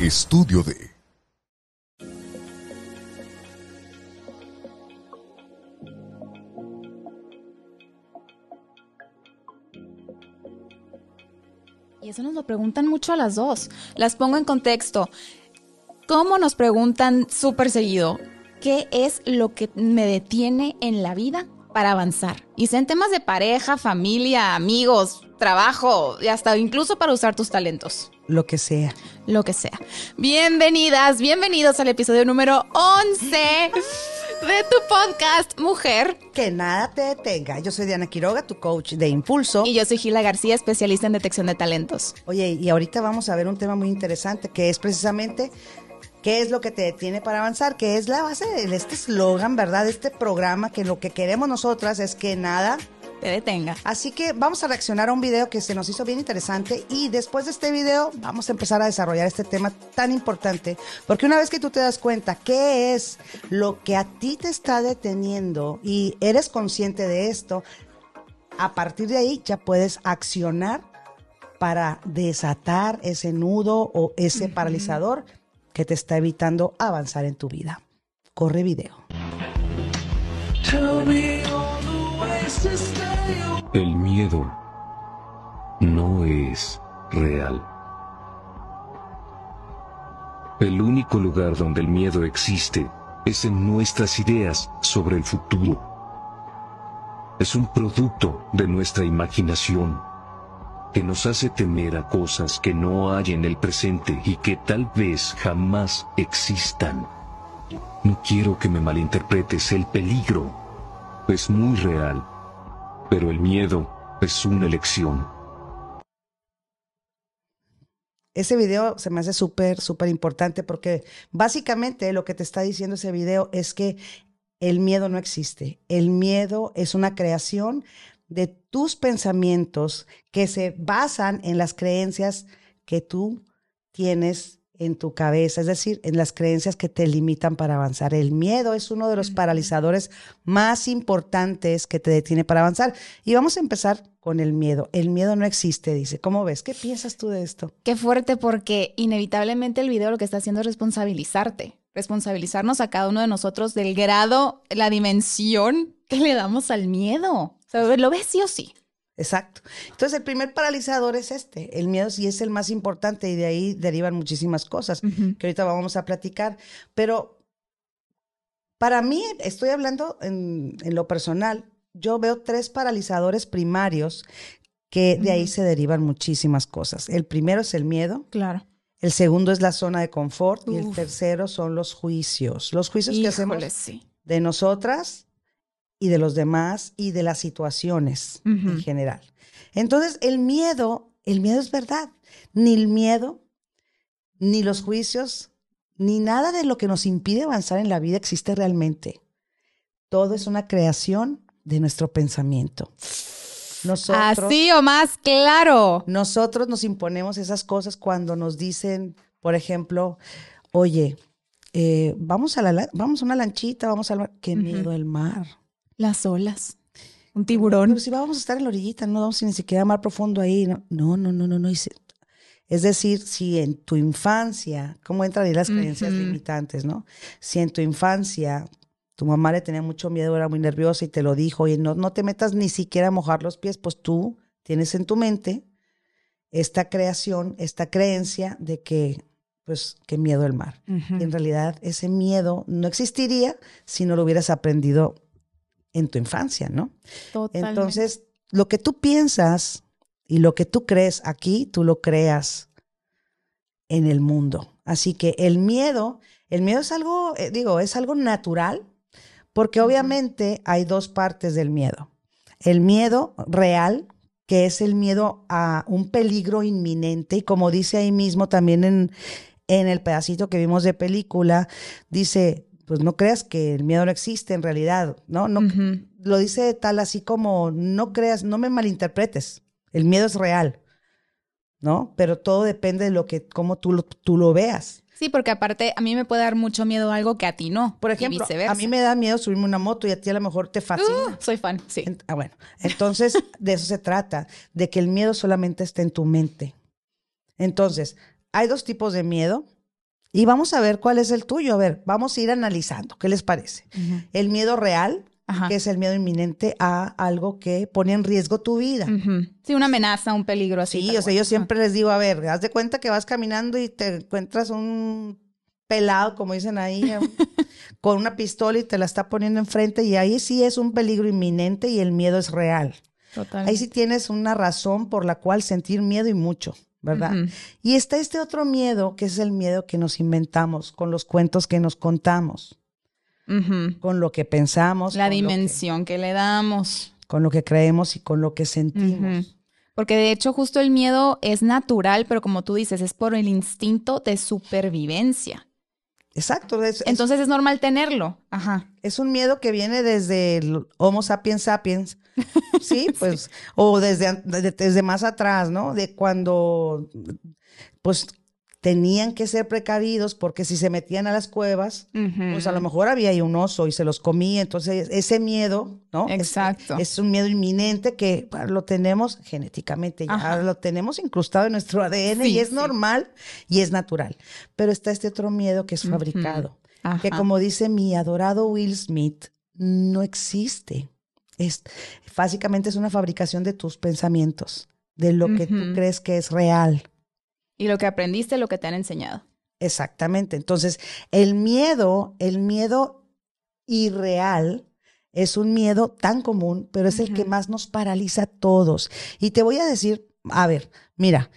Estudio de Y eso nos lo preguntan mucho a las dos. Las pongo en contexto. ¿Cómo nos preguntan súper seguido? ¿Qué es lo que me detiene en la vida para avanzar? Y sea en temas de pareja, familia, amigos, trabajo y hasta incluso para usar tus talentos. Lo que sea. Lo que sea. Bienvenidas, bienvenidos al episodio número 11 de tu podcast Mujer. Que nada te detenga. Yo soy Diana Quiroga, tu coach de Impulso. Y yo soy Gila García, especialista en detección de talentos. Oye, y ahorita vamos a ver un tema muy interesante que es precisamente qué es lo que te detiene para avanzar, que es la base de este eslogan, ¿verdad? De este programa, que lo que queremos nosotras es que nada te detenga. Así que vamos a reaccionar a un video que se nos hizo bien interesante y después de este video vamos a empezar a desarrollar este tema tan importante, porque una vez que tú te das cuenta qué es lo que a ti te está deteniendo y eres consciente de esto, a partir de ahí ya puedes accionar para desatar ese nudo o ese paralizador que te está evitando avanzar en tu vida. Corre video. El miedo no es real. El único lugar donde el miedo existe es en nuestras ideas sobre el futuro. Es un producto de nuestra imaginación que nos hace temer a cosas que no hay en el presente y que tal vez jamás existan. No quiero que me malinterpretes, el peligro es muy real pero el miedo es una elección. Ese video se me hace súper, súper importante porque básicamente lo que te está diciendo ese video es que el miedo no existe. El miedo es una creación de tus pensamientos que se basan en las creencias que tú tienes en tu cabeza, es decir, en las creencias que te limitan para avanzar. El miedo es uno de los paralizadores más importantes que te detiene para avanzar. Y vamos a empezar con el miedo. El miedo no existe, dice. ¿Cómo ves? ¿Qué piensas tú de esto? Qué fuerte porque inevitablemente el video lo que está haciendo es responsabilizarte, responsabilizarnos a cada uno de nosotros del grado, la dimensión que le damos al miedo. O sea, lo ves sí o sí. Exacto. Entonces, el primer paralizador es este. El miedo sí es el más importante y de ahí derivan muchísimas cosas que ahorita vamos a platicar. Pero para mí, estoy hablando en, lo personal, yo veo tres paralizadores primarios que de ahí se derivan muchísimas cosas. El primero es el miedo. Claro. El segundo es la zona de confort y el tercero son los juicios. Los juicios que hacemos de nosotras y de los demás y de las situaciones en general. Entonces, el miedo, el miedo es verdad. Ni el miedo, ni los juicios, ni nada de lo que nos impide avanzar en la vida existe realmente. Todo es una creación de nuestro pensamiento. Nosotros, Así o más claro. Nosotros nos imponemos esas cosas cuando nos dicen, por ejemplo, oye, eh, vamos, a la, vamos a una lanchita, vamos al mar. Qué miedo el mar. Las olas. Un tiburón. Pero si vamos a estar en la orillita, no vamos ni siquiera mar profundo ahí. No, no, no, no, no. Es decir, si en tu infancia, ¿cómo entran ahí las creencias limitantes, no? Si en tu infancia tu mamá le tenía mucho miedo, era muy nerviosa y te lo dijo, y no, no te metas ni siquiera a mojar los pies, pues tú tienes en tu mente esta creación, esta creencia de que, pues, qué miedo el mar. en realidad ese miedo no existiría si no lo hubieras aprendido en tu infancia, ¿no? Totalmente. Entonces, lo que tú piensas y lo que tú crees aquí, tú lo creas en el mundo. Así que el miedo, el miedo es algo, eh, digo, es algo natural, porque obviamente hay dos partes del miedo. El miedo real, que es el miedo a un peligro inminente, y como dice ahí mismo también en, en el pedacito que vimos de película, dice, pues no creas que el miedo no existe en realidad, ¿no? no Lo dice tal así como, no creas, no me malinterpretes, el miedo es real, ¿no? Pero todo depende de lo que, cómo tú lo, tú lo veas. Sí, porque aparte a mí me puede dar mucho miedo algo que a ti no. Por ejemplo, a mí me da miedo subirme una moto y a ti a lo mejor te fascina. Uh, soy fan, sí. Ah, bueno, entonces de eso se trata, de que el miedo solamente está en tu mente. Entonces, hay dos tipos de miedo Y vamos a ver cuál es el tuyo. A ver, vamos a ir analizando. ¿Qué les parece? El miedo real, Ajá. que es el miedo inminente a algo que pone en riesgo tu vida. Sí, una amenaza, un peligro así. Sí, o sea, yo siempre les digo, a ver, haz de cuenta que vas caminando y te encuentras un pelado, como dicen ahí, em, con una pistola y te la está poniendo enfrente y ahí sí es un peligro inminente y el miedo es real. Total. Ahí sí tienes una razón por la cual sentir miedo y mucho, ¿verdad? Y está este otro miedo, que es el miedo que nos inventamos con los cuentos que nos contamos, con lo que pensamos, La que- dimensión que, le damos. con lo que creemos y con lo que sentimos. Porque de hecho justo el miedo es natural, pero como tú dices, es por el instinto de supervivencia. Exacto, es, es- Entonces es normal tenerlo. Ajá. es un miedo que viene desde el Homo sapiens sapiens, sí, pues, o desde, desde más atrás, ¿no? De cuando, pues, tenían que ser precavidos porque si se metían a las cuevas, pues a lo mejor había ahí un oso y se los comía, entonces ese miedo, ¿no? Exacto. Es, un miedo inminente que bueno, lo tenemos genéticamente, ya Ajá. lo tenemos incrustado en nuestro ADN Sí, y es sí. normal y es natural. Pero está este otro miedo que es fabricado, que como dice mi adorado Will Smith, no existe. Es, básicamente es una fabricación de tus pensamientos, de lo que tú crees que es real. Y lo que aprendiste, lo que te han enseñado. Exactamente. Entonces, el miedo, el miedo irreal es un miedo tan común, pero es el que más nos paraliza a todos. Y te voy a decir, a ver, mira,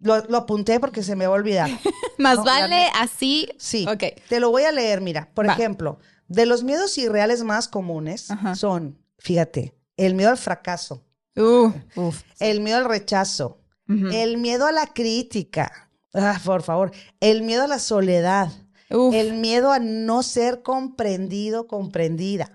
lo, lo apunté porque se me va a olvidar. Más No, vale así. Sí, Ok. te lo voy a leer, mira. Por Va. ejemplo, de los miedos irreales más comunes son, fíjate, el miedo al fracaso, Uh, uf. el miedo al rechazo, El miedo a la crítica, ah, por favor, el miedo a la soledad, Uf. el miedo a no ser comprendido, comprendida,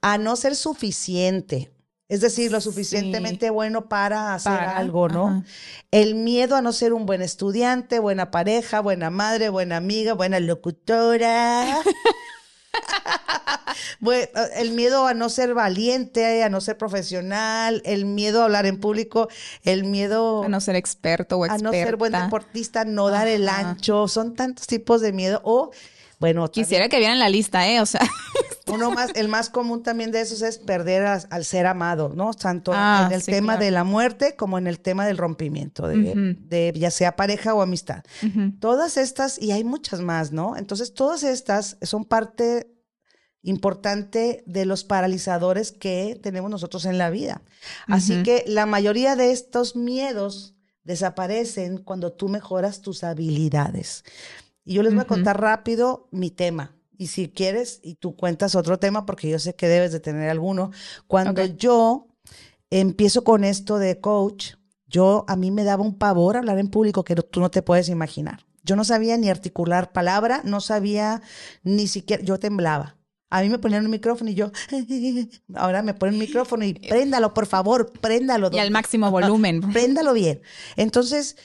a no ser suficiente, es decir, lo suficientemente bueno para hacer Para, algo, ¿no? ajá. El miedo a no ser un buen estudiante, buena pareja, buena madre, buena amiga, buena locutora. El miedo a no ser valiente, a no ser profesional, el miedo a hablar en público, el miedo A no ser experto o a no ser buen deportista, no dar el ancho, son tantos tipos de miedo. O, bueno, también Quisiera que vieran la lista, ¿eh? O sea, uno más, el más común también de esos es perder a- al ser amado, ¿no? Tanto Ah, en el sí, tema claro. de la muerte como en el tema del rompimiento, de, ya sea pareja o amistad. Todas estas, y hay muchas más, ¿no? Entonces, todas estas son parte importante de los paralizadores que tenemos nosotros en la vida. Así que la mayoría de estos miedos desaparecen cuando tú mejoras tus habilidades. Y yo les voy a contar rápido mi tema. Y si quieres, y tú cuentas otro tema, porque yo sé que debes de tener alguno. Cuando yo empiezo con esto de coach, yo a mí me daba un pavor hablar en público que no- tú no te puedes imaginar. Yo no sabía ni articular palabra, no sabía ni siquiera, yo temblaba. A mí me ponían un micrófono y yo, ahora me ponen un micrófono y préndalo, por favor, préndalo. Y al máximo volumen. Préndalo bien. Entonces,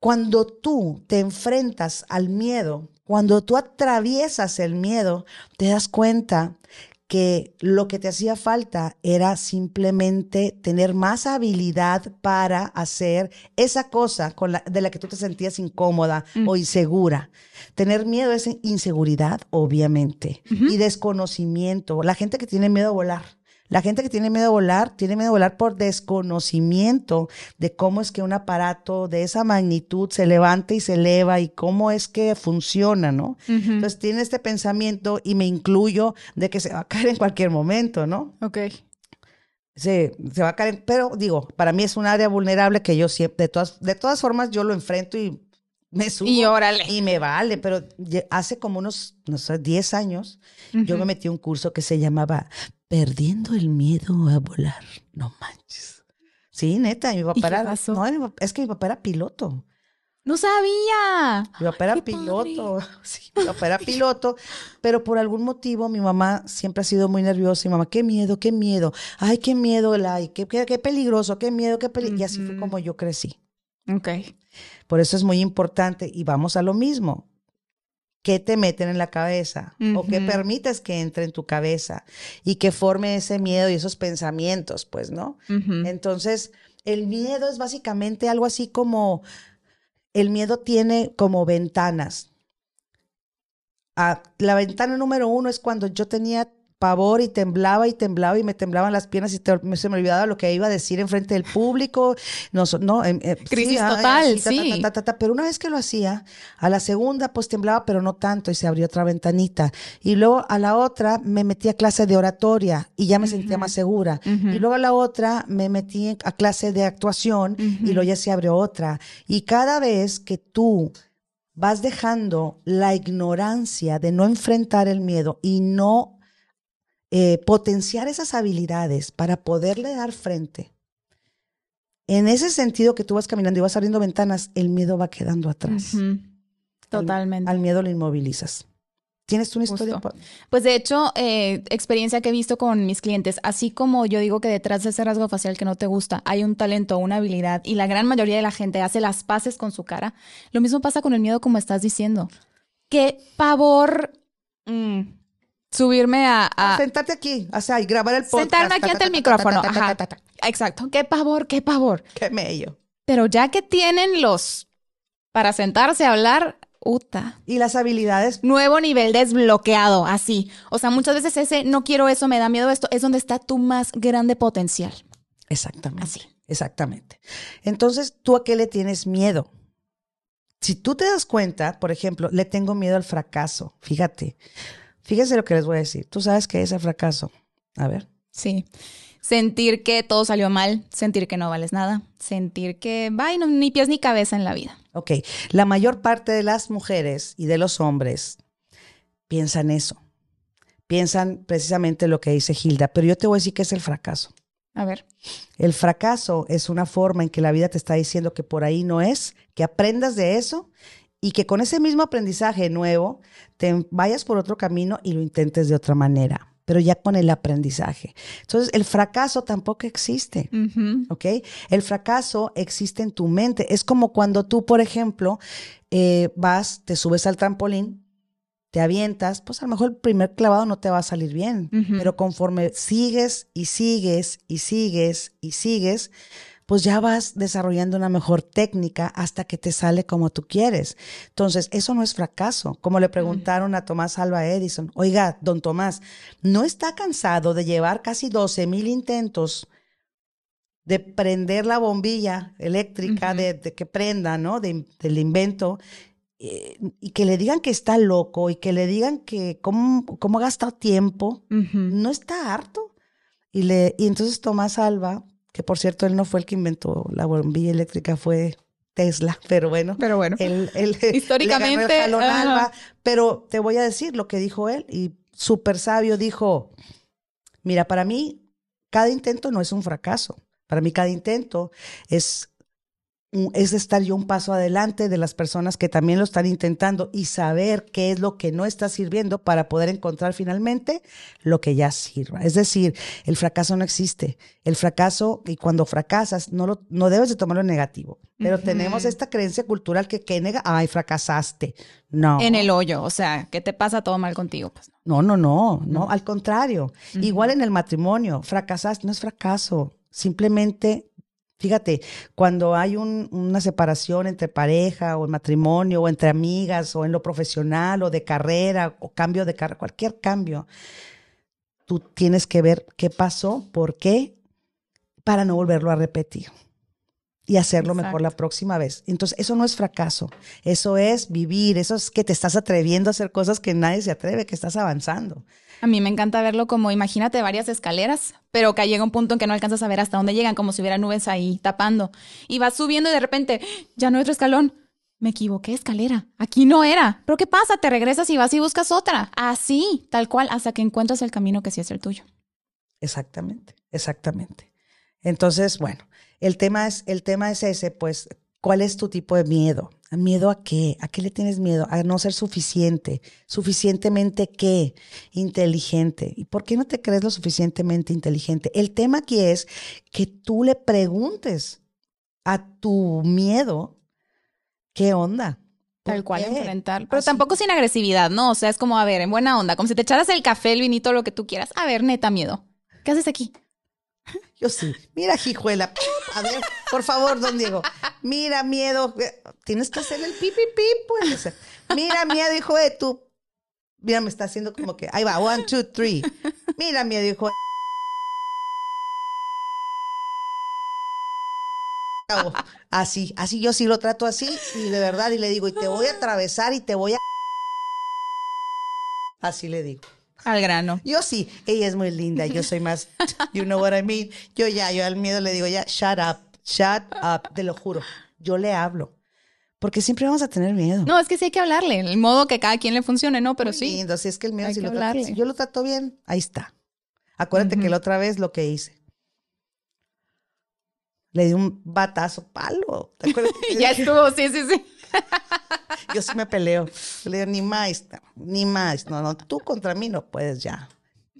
cuando tú te enfrentas al miedo, cuando tú atraviesas el miedo, te das cuenta que lo que te hacía falta era simplemente tener más habilidad para hacer esa cosa con la, de la que tú te sentías incómoda o insegura. Tener miedo es inseguridad, obviamente, y desconocimiento. La gente que tiene miedo a volar. La gente que tiene miedo a volar, tiene miedo a volar por desconocimiento de cómo es que un aparato de esa magnitud se levanta y se eleva y cómo es que funciona, ¿no? Entonces tiene este pensamiento y me incluyo de que se va a caer en cualquier momento, ¿no? Ok. Se, se va a caer, pero digo, para mí es un área vulnerable que yo siempre, de todas, de todas formas, yo lo enfrento y me subo. Y órale. Y me vale, pero hace como unos, no sé, 10 años, yo me metí a un curso que se llamaba Perdiendo el miedo a volar. No manches. Sí, neta, mi papá era, pasó? no, es que mi papá era piloto. No sabía. Mi papá era piloto, sí, mi papá era piloto, pero por algún motivo mi mamá siempre ha sido muy nerviosa. Y mamá, qué miedo, qué miedo, ay, qué miedo, ay, qué, qué, qué peligroso, qué miedo, qué peligroso. Y así fue como yo crecí. Ok. Por eso es muy importante y vamos a lo mismo. ¿Qué te meten en la cabeza? ¿O qué permites que entre en tu cabeza? Y que forme ese miedo y esos pensamientos, pues, ¿no? Entonces, el miedo es básicamente algo así como, el miedo tiene como ventanas. a- la ventana número uno es cuando yo tenía pavor y temblaba y temblaba y me temblaban las piernas y te- se me olvidaba lo que iba a decir en frente del público. No, no, em, eh, Crisis total, ta, ta, sí. ta, ta, ta. Pero una vez que lo hacía, a la segunda pues temblaba, pero no tanto y se abrió otra ventanita. Y luego a la otra me metí a clase de oratoria y ya me sentía más segura. Y luego a la otra me metí a clase de actuación y luego ya se abrió otra. Y cada vez que tú vas dejando la ignorancia de no enfrentar el miedo y no eh, potenciar esas habilidades para poderle dar frente. En ese sentido que tú vas caminando y vas abriendo ventanas, el miedo va quedando atrás. Totalmente. Al, miedo lo inmovilizas. ¿Tienes tú una historia? Justo. Pues de hecho, eh, experiencia que he visto con mis clientes, así como yo digo que detrás de ese rasgo facial que no te gusta hay un talento, una habilidad, y la gran mayoría de la gente hace las paces con su cara, lo mismo pasa con el miedo como estás diciendo. Qué pavor mm, subirme a... a- Sentarte aquí, o sea, y grabar el podcast. sentarme aquí ante el micrófono. Ajá. Exacto, qué pavor, qué pavor. Qué mello. Pero ya que tienen los para sentarse a hablar, uta. Y las habilidades, Nuevo nivel desbloqueado, así. O sea, muchas veces ese no quiero eso, me da miedo esto, es donde está tu más grande potencial. exactamente. Así. Exactamente. Entonces, ¿tú a qué le tienes miedo? Si tú te das cuenta, por ejemplo, le tengo miedo al fracaso. Fíjate. Fíjense lo que les voy a decir. ¿Tú sabes qué es el fracaso? A ver. Sí. Sentir que todo salió mal, sentir que no vales nada, sentir que, vaya, no, ni pies ni cabeza en la vida. Ok. La mayor parte de las mujeres y de los hombres piensan eso. Piensan precisamente lo que dice Hilda. Pero yo te voy a decir qué es el fracaso. A ver. El fracaso es una forma en que la vida te está diciendo que por ahí no es, que aprendas de eso y que con ese mismo aprendizaje nuevo te vayas por otro camino y lo intentes de otra manera, pero ya con el aprendizaje. Entonces, el fracaso tampoco existe. Ujú. ¿ok? El fracaso existe en tu mente. Es como cuando tú, por ejemplo, eh, vas, te subes al trampolín, te avientas, pues a lo mejor el primer clavado no te va a salir bien, pero conforme sigues y sigues y sigues y sigues, pues ya vas desarrollando una mejor técnica hasta que te sale como tú quieres. Entonces, eso no es fracaso. Como le preguntaron a Tomás Alba Edison, oiga, don Tomás, ¿no está cansado de llevar casi 12 mil intentos de prender la bombilla eléctrica, de, de que prenda, ¿no? De- del invento, eh, y que le digan que está loco y que le digan que cómo, cómo ha gastado tiempo, no está harto. Y, le, y entonces Tomás Alba, que por cierto él no fue el que inventó la bombilla eléctrica, fue Tesla, pero bueno. Pero bueno. Él, él Históricamente, le ganó el ajá. Alba, pero te voy a decir lo que dijo él y súper sabio dijo, mira, para mí cada intento no es un fracaso, para mí cada intento es es estar yo un paso adelante de las personas que también lo están intentando y saber qué es lo que no está sirviendo para poder encontrar finalmente lo que ya sirva. Es decir, el fracaso no existe. El fracaso, y cuando fracasas, no, lo, no debes de tomarlo en negativo. Pero tenemos esta creencia cultural que, que nega, ay, fracasaste. No. En el hoyo, o sea, ¿qué te pasa todo mal contigo? Pues no. No, no, no, no, al contrario. Igual en el matrimonio, fracasaste, no es fracaso. Simplemente, fíjate, cuando hay un- una separación entre pareja o en matrimonio o entre amigas o en lo profesional o de carrera o cambio de carrera, cualquier cambio, tú tienes que ver qué pasó, por qué, para no volverlo a repetir y hacerlo mejor la próxima vez. Entonces, eso no es fracaso, eso es vivir, eso es que te estás atreviendo a hacer cosas que nadie se atreve, que estás avanzando. A mí me encanta verlo como, imagínate varias escaleras, pero que llega un punto en que no alcanzas a ver hasta dónde llegan, como si hubiera nubes ahí tapando. Y vas subiendo y de repente, ya no hay otro escalón. Me equivoqué, escalera. Aquí no era. ¿Pero qué pasa? Te regresas y vas y buscas otra. Así, tal cual, hasta que encuentras el camino que sí es el tuyo. Exactamente, exactamente. Entonces, bueno, el tema es, el tema es ese, pues, ¿cuál es tu tipo de miedo? ¿Miedo a qué? ¿A qué le tienes miedo? A no ser suficiente. ¿Suficientemente qué? Inteligente. ¿Y por qué no te crees lo suficientemente inteligente? El tema aquí es que tú le preguntes a tu miedo, ¿qué onda? ¿Por Tal cual, qué? enfrentar. Pero Así. tampoco sin agresividad, ¿no? O sea, es como, a ver, en buena onda, como si te echaras el café, el vinito, lo que tú quieras. A ver, neta, miedo. ¿Qué haces aquí? Yo sí. Mira, hijuela. A ver, por favor, don Diego. Mira, miedo. Tienes que hacer el pipi pi, pues. Mira, miedo, hijo de tu. Mira, me está haciendo como que, ahí va, one, two, three. Mira, miedo, hijo. Así, así yo sí lo trato así y de verdad y le digo, y te voy a atravesar y te voy a... Así le digo. Al grano. Yo sí, ella es muy linda, yo soy más, you know what I mean. Yo ya, yo al miedo le digo ya, shut up, shut up, te lo juro. Yo le hablo. Porque siempre vamos a tener miedo. No, es que sí hay que hablarle, el modo que cada quien le funcione, ¿no? Pero sí. Lindo, si es que el miedo, si, que lo trato- si yo lo trato bien, ahí está. Acuérdate que la otra vez lo que hice. Le di un batazo palo. ¿Te acuerdas? Ya estuvo, sí, sí, sí. Yo sí me peleo. Le digo, ni más, ni más. No, no, tú contra mí no puedes ya.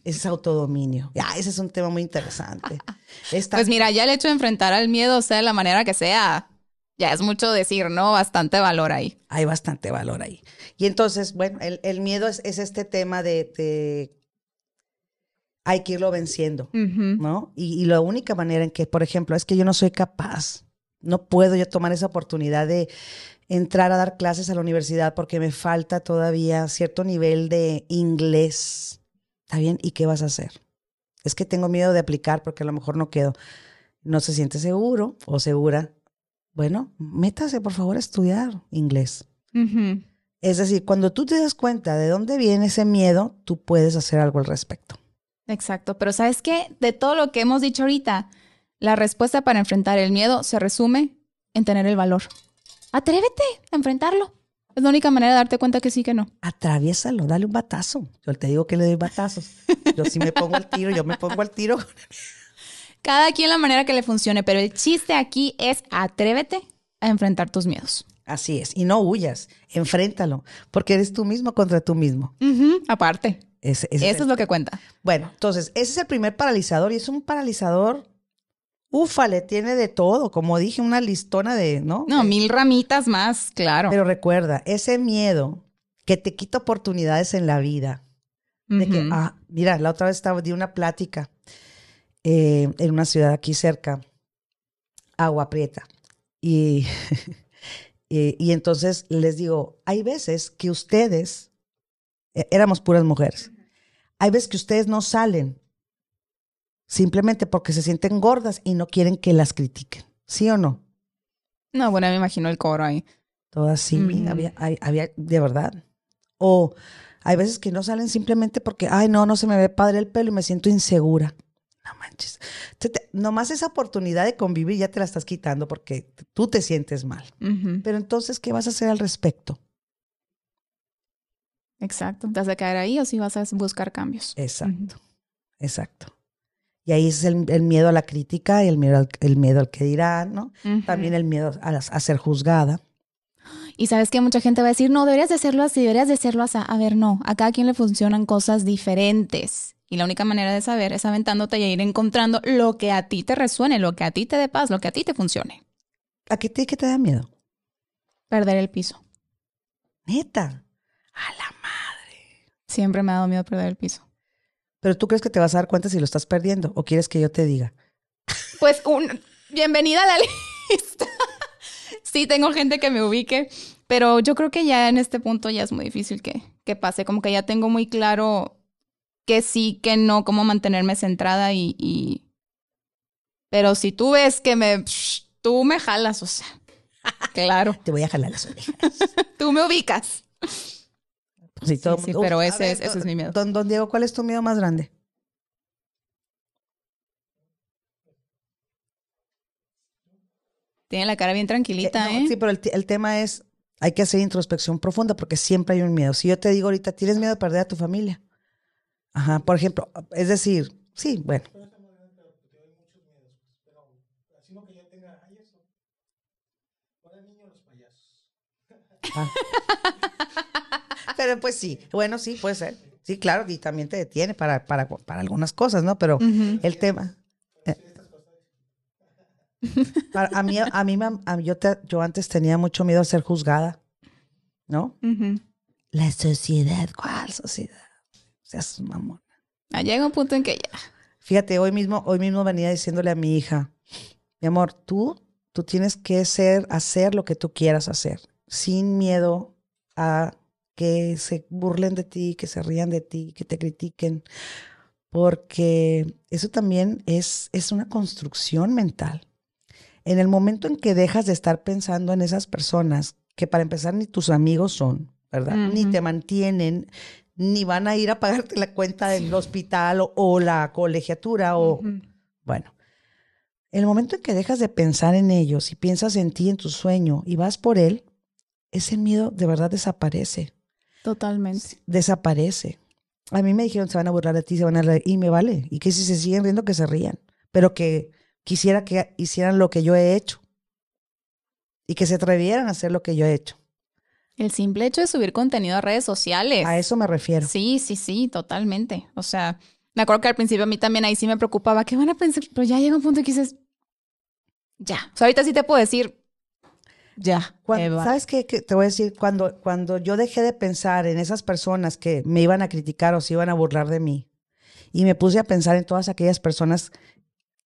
Es autodominio. Ya, ese es un tema muy interesante. Esta- Pues mira, ya el hecho de enfrentar al miedo, sea de la manera que sea, ya es mucho decir, ¿no? Bastante valor ahí. hay bastante valor ahí. Y entonces, bueno, el, el miedo es, es este tema de, de- hay que irlo venciendo. ¿no? Y, y la única manera en que, por ejemplo, es que yo no soy capaz, no puedo yo tomar esa oportunidad de entrar a dar clases a la universidad porque me falta todavía cierto nivel de inglés. ¿Está bien? ¿Y qué vas a hacer? Es que tengo miedo de aplicar porque a lo mejor no quedo. No se siente seguro o segura. Bueno, métase por favor a estudiar inglés. Es decir, cuando tú te das cuenta de dónde viene ese miedo, tú puedes hacer algo al respecto. Exacto, pero ¿sabes qué? De todo lo que hemos dicho ahorita, la respuesta para enfrentar el miedo se resume en tener el valor. Atrévete a enfrentarlo. Es la única manera de darte cuenta que sí, que no. Atraviésalo, dale un batazo. Yo te digo que le doy batazos. Yo sí me pongo al tiro, yo me pongo al tiro. Cada quien la manera que le funcione, pero el chiste aquí es atrévete a enfrentar tus miedos. Así es. Y no huyas, enfréntalo, porque eres tú mismo contra tú mismo. Aparte, Ese- ese es eso el- es lo que cuenta. Bueno, entonces, ese es el primer paralizador y es un paralizador, ufale, tiene de todo, como dije, una listona de, ¿no? No, mil ramitas más, claro. Pero recuerda, ese miedo que te quita oportunidades en la vida, de que, ah, mira, la otra vez estaba, di una plática eh, en una ciudad aquí cerca, Agua Prieta. Y, y, y entonces les digo, hay veces que ustedes, eh, éramos puras mujeres, hay veces que ustedes no salen simplemente porque se sienten gordas y no quieren que las critiquen. ¿Sí o no? No, bueno, me imagino el coro ahí. Todas sí, Ujú. había, hay- había, de verdad. O hay veces que no salen simplemente porque, ay, no, no se me ve padre el pelo y me siento insegura. No manches. Te- te- nomás esa oportunidad de convivir ya te la estás quitando porque tú te sientes mal. Pero entonces, ¿qué vas a hacer al respecto? Exacto. ¿Te vas a caer ahí o si vas a buscar cambios? Exacto, exacto. Y ahí es el, el miedo a la crítica y el miedo al, el miedo al que dirán, ¿no? También el miedo a ser juzgada. Y sabes que mucha gente va a decir, no, deberías de hacerlo así, deberías de hacerlo así. A ver, no, a cada quien le funcionan cosas diferentes. Y la única manera de saber es aventándote y ir encontrando lo que a ti te resuene, lo que a ti te dé paz, lo que a ti te funcione. ¿A qué te, qué te da miedo? Perder el piso. Neta. A la madre. Siempre me ha dado miedo perder el piso. Pero tú crees que te vas a dar cuenta si lo estás perdiendo o quieres que yo te diga. Pues un, bienvenida a la lista. sí, tengo gente que me ubique, pero yo creo que ya en este punto ya es muy difícil que, que pase. Como que ya tengo muy claro que sí, que no, cómo mantenerme centrada y... y- Pero si tú ves que me... psh, tú me jalas, o sea, claro, Te voy a jalar las orejas. tú me ubicas. Sí, todo sí, pero Uf, ese es- ese es mi miedo. Don, don Diego, ¿cuál es tu miedo más grande? Tiene la cara bien tranquilita, Eh, ¿eh? Sí, pero el tema es, hay que hacer introspección profunda porque siempre hay un miedo. Si yo te digo ahorita, ¿tienes miedo de perder a tu familia? Ajá, por ejemplo, es decir, sí, bueno. Ah. Pero pues sí, bueno, sí, puede ser. Sí, claro, y también te detiene para, para, para algunas cosas, ¿no? Pero el tema. eh, para- a mí, a mí, me- a mí- yo, te- yo antes tenía mucho miedo a ser juzgada, ¿no? La sociedad, ¿cuál sociedad? Seas mamón. Ah, Llega un punto en que ya. Fíjate, hoy mismo, hoy mismo venía diciéndole a mi hija, mi amor, tú, tú tienes que ser, hacer lo que tú quieras hacer, sin miedo a que se burlen de ti, que se rían de ti, que te critiquen, porque eso también es, es una construcción mental. En el momento en que dejas de estar pensando en esas personas, que para empezar ni tus amigos son, ¿verdad? Ni te mantienen, ni van a ir a pagarte la cuenta del hospital o, la colegiatura o, bueno. En el momento en que dejas de pensar en ellos y piensas en ti, en tu sueño, y vas por él, ese miedo de verdad desaparece. Totalmente. Desaparece. A mí me dijeron, se van a burlar de ti, se van a reír, y me vale. Y que si se siguen riendo, que se rían. Pero que quisiera que hicieran lo que yo he hecho. Y que se atrevieran a hacer lo que yo he hecho. El simple hecho de subir contenido a redes sociales. A eso me refiero. Sí, sí, sí, totalmente. O sea, me acuerdo que al principio a mí también ahí sí me preocupaba, ¿qué van a pensar? Pero ya llega un punto que dices, ya. O sea, ahorita sí te puedo decir, ya. ¿Sabes qué? Te voy a decir, cuando, cuando yo dejé de pensar en esas personas que me iban a criticar o se iban a burlar de mí, y me puse a pensar en todas aquellas personas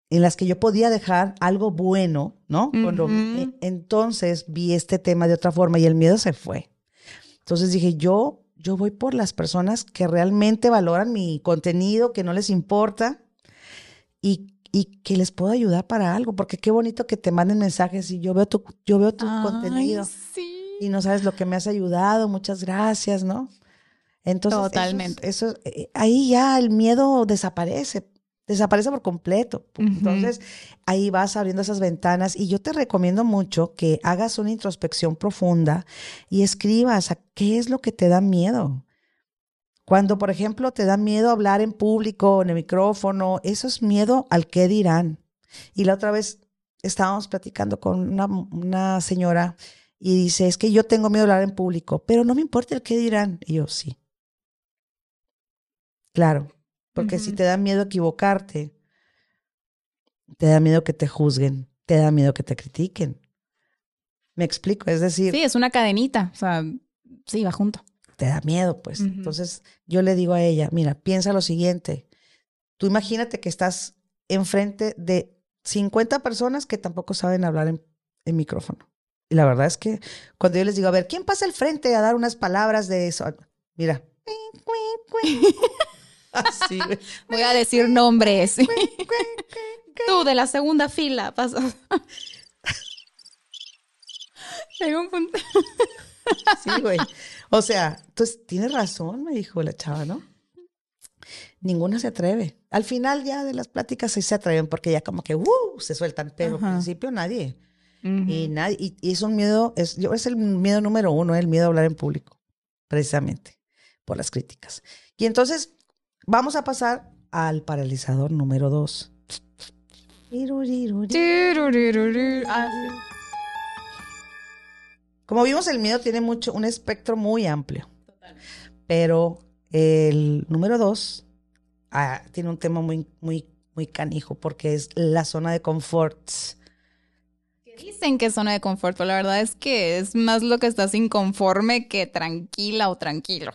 en las que yo podía dejar algo bueno, ¿no? E, entonces vi este tema de otra forma y el miedo se fue. Entonces dije, yo, yo voy por las personas que realmente valoran mi contenido, que no les importa y y que les puedo ayudar para algo, porque qué bonito que te manden mensajes y yo veo tu, yo veo tu contenido y no sabes lo que me has ayudado, muchas gracias, ¿no? Entonces, Totalmente. Eso, eh, ahí ya el miedo desaparece, desaparece por completo. Entonces, ahí vas abriendo esas ventanas y yo te recomiendo mucho que hagas una introspección profunda y escribas a qué es lo que te da miedo. Cuando, por ejemplo, te da miedo hablar en público, en el micrófono, eso es miedo al qué dirán. Y la otra vez estábamos platicando con una, señora y dice, es que yo tengo miedo a hablar en público, pero no me importa el qué dirán. Y yo, sí. Claro, porque si te da miedo equivocarte, te da miedo que te juzguen, te da miedo que te critiquen. Me explico, es decir... Sí, es una cadenita, o sea, sí, va junto te da miedo, pues. Entonces yo le digo a ella, mira, piensa lo siguiente. Tú imagínate que estás enfrente de 50 personas que tampoco saben hablar en, micrófono. Y la verdad es que cuando yo les digo, a ver, ¿quién pasa al frente a dar unas palabras de eso? Mira. Así, Voy a decir nombres. Tú de la segunda fila pasas. Llega un punto. sí, güey. O sea, entonces tienes razón, me dijo la chava, ¿no? Ninguna se atreve. Al final ya de las pláticas sí se atreven porque ya como que uh, se sueltan, pero al principio nadie. Y nadie, y, es un miedo, es, yo, es el miedo número uno, el miedo a hablar en público, precisamente, por las críticas. Y entonces vamos a pasar al paralizador número dos. Como vimos, el miedo tiene mucho, un espectro muy amplio. Pero el número dos ah, tiene un tema muy, muy, muy canijo porque es la zona de confort. Dicen que es zona de confort, pero la verdad es que es más lo que estás inconforme que tranquila o tranquilo.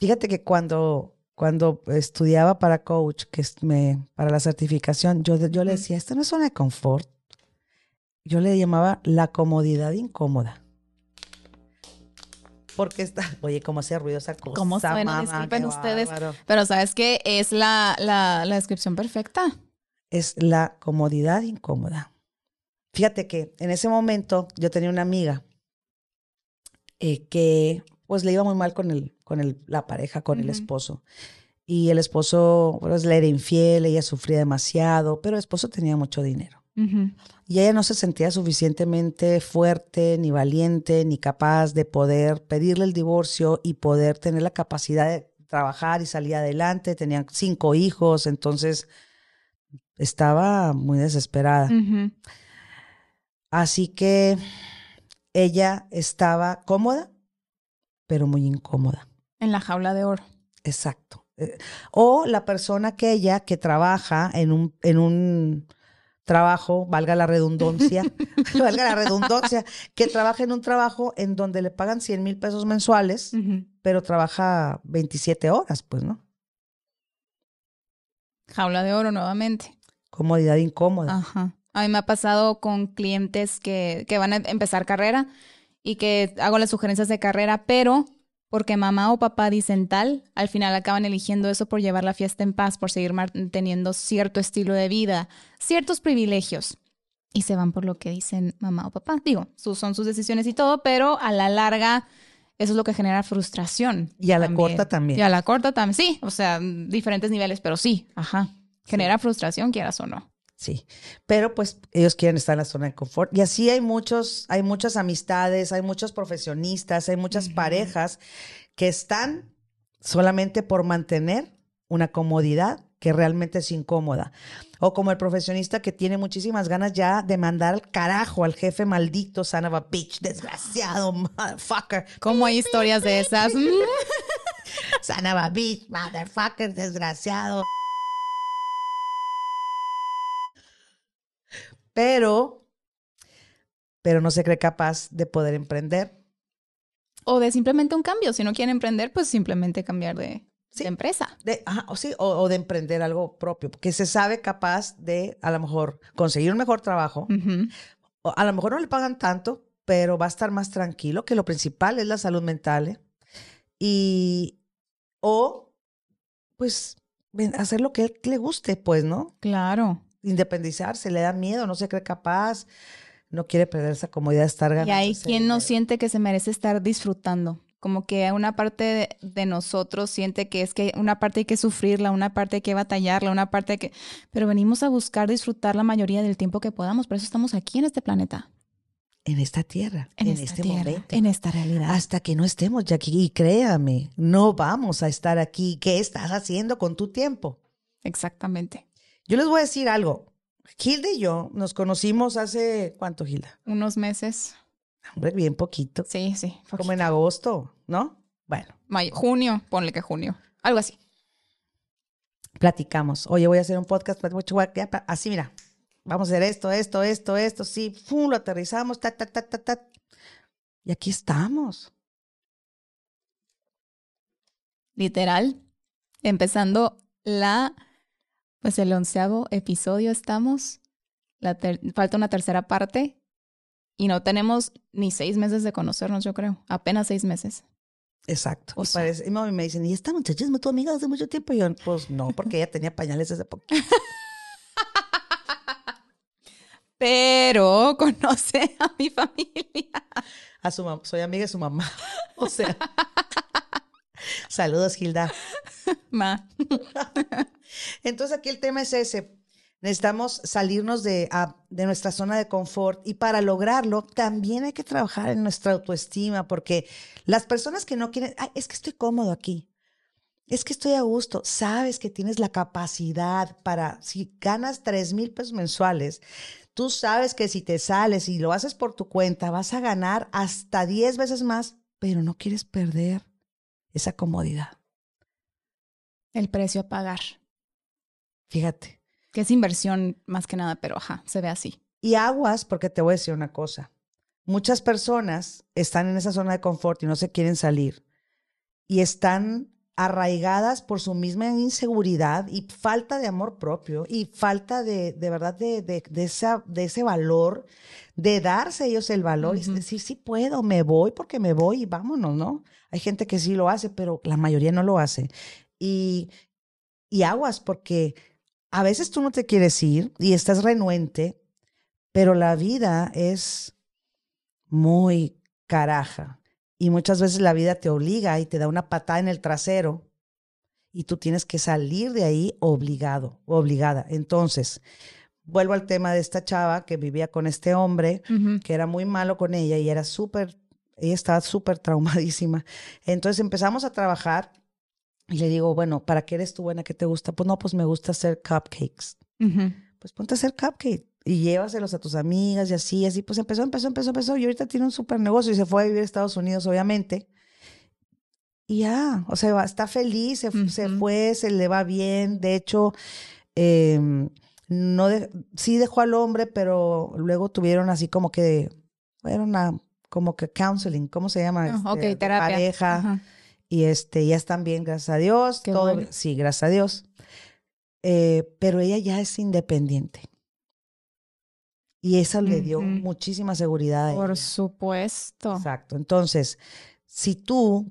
Fíjate que cuando, cuando estudiaba para coach, que me, para la certificación, yo, yo le decía, esto no es zona de confort. Yo le llamaba la comodidad incómoda. Porque está, oye, cómo hace ruido esa cosa. ¿Cómo suena? Disculpen ustedes. Pero ¿sabes qué? Es la, la, la descripción perfecta. Es la comodidad incómoda. Fíjate que en ese momento yo tenía una amiga eh, que pues le iba muy mal con, el, con el, la pareja, con el esposo. Y el esposo pues, le era infiel, ella sufría demasiado, pero el esposo tenía mucho dinero. Y ella no se sentía suficientemente fuerte, ni valiente, ni capaz de poder pedirle el divorcio y poder tener la capacidad de trabajar y salir adelante. Tenían cinco hijos, entonces estaba muy desesperada. Así que ella estaba cómoda, pero muy incómoda. En la jaula de oro. Exacto. Eh, o la persona aquella que trabaja en un, en un trabajo, valga la redundancia, valga la redundancia, que trabaja en un trabajo en donde le pagan 100 mil pesos mensuales, pero trabaja 27 horas, pues, ¿no? Jaula de oro nuevamente. Comodidad incómoda. Ajá. A mí me ha pasado con clientes que, que van a empezar carrera y que hago las sugerencias de carrera, pero porque mamá o papá dicen tal, al final acaban eligiendo eso por llevar la fiesta en paz, por seguir manteniendo cierto estilo de vida, ciertos privilegios. Y se van por lo que dicen mamá o papá. Digo, son sus decisiones y todo, pero a la larga eso es lo que genera frustración. Y a la corta también. Y a la corta también, sí, o sea, diferentes niveles, pero sí, ajá. Genera frustración, quieras o no. Sí, pero pues ellos quieren estar en la zona de confort. Y así hay muchos, hay muchas amistades, hay muchos profesionistas, hay muchas parejas que están solamente por mantener una comodidad que realmente es incómoda. O como el profesionista que tiene muchísimas ganas ya de mandar al carajo al jefe maldito, son of a bitch, desgraciado, motherfucker. ¿Cómo hay historias de esas? son of a bitch, motherfucker, desgraciado. Pero, pero no se cree capaz de poder emprender. O de simplemente un cambio. Si no quiere emprender, pues simplemente cambiar de, de empresa. De, o, sí, o, de emprender algo propio, que se sabe capaz de a lo mejor conseguir un mejor trabajo. o a lo mejor no le pagan tanto, pero va a estar más tranquilo, que lo principal es la salud mental. ¿eh? Y, o, pues, hacer lo que él le guste, pues, ¿no? Claro. Independizarse, le da miedo, no se cree capaz, no quiere perder esa comodidad de estar ganando. Y hay quien no siente que se merece estar disfrutando como que una parte de, nosotros siente que es que una parte hay que sufrirla, una parte hay que batallarla, una parte hay que... Pero venimos a buscar disfrutar la mayoría del tiempo que podamos, por eso estamos aquí en este planeta. En esta tierra, en, este momento. En esta realidad. Hasta que no estemos ya aquí. Y créame, no vamos a estar aquí. ¿Qué estás haciendo con tu tiempo? Exactamente. Yo les voy a decir algo. Gilda y yo nos conocimos hace, ¿cuánto, Gilda? Unos meses. Hombre, bien poquito. Sí, sí. Como en agosto, ¿no? Bueno. Mayo, junio, ponle que junio. Algo así. Platicamos. Oye, voy a hacer un podcast. Así, mira. Vamos a hacer esto, esto, esto, esto. Sí, ¡fum! Lo aterrizamos. Ta, ta, ta, ta, ta. Y aquí estamos. Literal. Empezando la. Pues el onceavo episodio estamos. La falta una tercera parte y no tenemos ni seis meses de conocernos, yo creo. Apenas seis meses. Exacto. O sea, y me dicen, ¿y esta muchacha es tu amiga hace mucho tiempo? Y yo, pues no, porque ella tenía pañales hace poco. Pero conoce a mi familia. A su soy amiga de su mamá. O sea. Saludos, Gilda. Ma. Entonces aquí el tema es ese. Necesitamos salirnos de, de, nuestra zona de confort y para lograrlo también hay que trabajar en nuestra autoestima porque las personas que no quieren, es que estoy cómodo aquí, es que estoy a gusto, sabes que tienes la capacidad para, si ganas 3 mil pesos mensuales, tú sabes que si te sales y lo haces por tu cuenta, vas a ganar hasta 10 veces más, pero no quieres perder esa comodidad. El precio a pagar. Fíjate. Que es inversión más que nada, pero ajá, se ve así. Y aguas, porque te voy a decir una cosa. Muchas personas están en esa zona de confort y no se quieren salir. Y están arraigadas por su misma inseguridad y falta de amor propio y falta de, de verdad de, de, de, esa, de ese valor, de darse ellos el valor y decir, sí puedo, me voy porque me voy y vámonos, ¿no? Hay gente que sí lo hace, pero la mayoría no lo hace. Y, y aguas, porque a veces tú no te quieres ir y estás renuente, pero la vida es muy caraja. Y muchas veces la vida te obliga y te da una patada en el trasero y tú tienes que salir de ahí obligado o obligada. Entonces, vuelvo al tema de esta chava que vivía con este hombre, que era muy malo con ella y era súper, ella estaba súper traumadísima. Entonces empezamos a trabajar y le digo, bueno, ¿para qué eres tú buena? ¿Qué te gusta? Pues no, pues me gusta hacer cupcakes. Pues ponte a hacer cupcakes y llévaselos a tus amigas y así, así. Pues empezó, empezó, empezó, empezó. Y ahorita tiene un súper negocio y se fue a vivir a Estados Unidos, obviamente. Y ya, o sea, está feliz, se, fue, se le va bien. De hecho, em, no sí dejó al hombre, pero luego tuvieron así como que, una, como que counseling, ¿cómo se llama? Este, terapia. Pareja y este, ya están bien, gracias a Dios. todo, Sí, gracias a Dios. Eh, pero ella ya es independiente. Y eso le dio muchísima seguridad. Por supuesto. Exacto. Entonces, si tú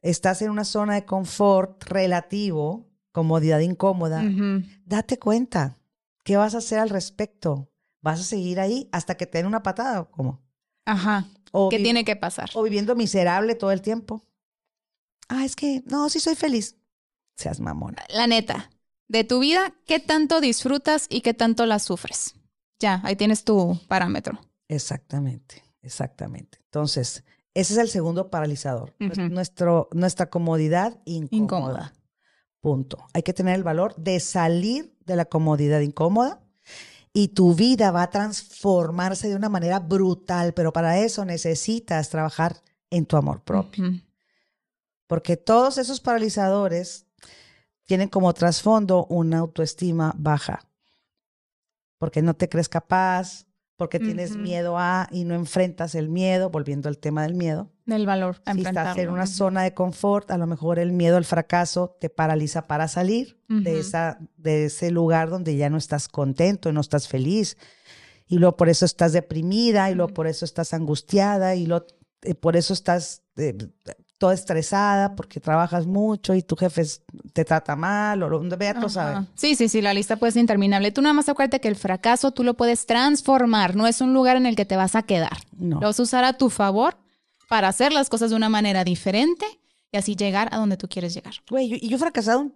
estás en una zona de confort relativo, comodidad incómoda, date cuenta. ¿Qué vas a hacer al respecto? ¿Vas a seguir ahí hasta que te den una patada o cómo? Ajá. O, ¿Qué tiene que pasar? o viviendo miserable todo el tiempo. Ah, es que no, sí soy feliz. Seas mamona. La neta, de tu vida, ¿qué tanto disfrutas y qué tanto la sufres? Ya, ahí tienes tu parámetro. Exactamente, exactamente. Entonces, ese es el segundo paralizador. Nuestro, nuestra comodidad incómoda. Incómoda. Punto. Hay que tener el valor de salir de la comodidad incómoda y tu vida va a transformarse de una manera brutal, pero para eso necesitas trabajar en tu amor propio. Porque todos esos paralizadores tienen como trasfondo una autoestima baja. Porque no te crees capaz, porque tienes miedo a y no enfrentas el miedo, volviendo al tema del miedo. Del valor a Si estás en una zona de confort, a lo mejor el miedo al fracaso te paraliza para salir de, esa, de ese lugar donde ya no estás contento, no estás feliz. Y luego por eso estás deprimida, y luego por eso estás angustiada, y luego, eh, por eso estás eh, toda estresada porque trabajas mucho y tu jefe te trata mal, o lo vea, tú sabes. Sí, sí, sí, la lista puede ser interminable. Tú nada más acuérdate que el fracaso tú lo puedes transformar, no es un lugar en el que te vas a quedar. No. Lo vas a usar a tu favor para hacer las cosas de una manera diferente y así llegar a donde tú quieres llegar. Güey, y yo he fracasado un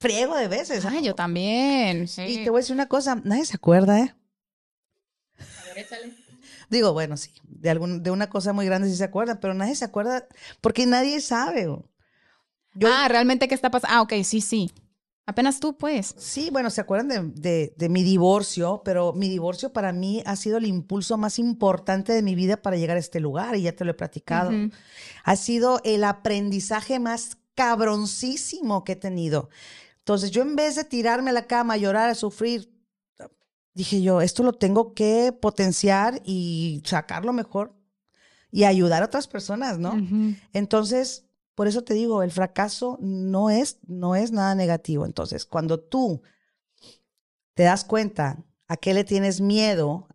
friego de veces. Ay, yo también. Sí. Y te voy a decir una cosa, nadie se acuerda, ¿eh? Digo, bueno, sí, de, algún, de una cosa muy grande sí se acuerdan, pero nadie se acuerda porque nadie sabe. Yo, ah, realmente qué está pasando. Ah, ok, sí, sí. Apenas tú, pues. Sí, bueno, se acuerdan de, de- de mi divorcio, pero mi divorcio para mí ha sido el impulso más importante de mi vida para llegar a este lugar y ya te lo he platicado. Ha sido el aprendizaje más cabroncísimo que he tenido. Entonces, yo en vez de tirarme a la cama, llorar, a sufrir, dije yo, esto lo tengo que potenciar y sacarlo mejor y ayudar a otras personas, ¿no? Entonces, por eso te digo, el fracaso no es, no es nada negativo. Entonces, cuando tú te das cuenta a qué le tienes miedo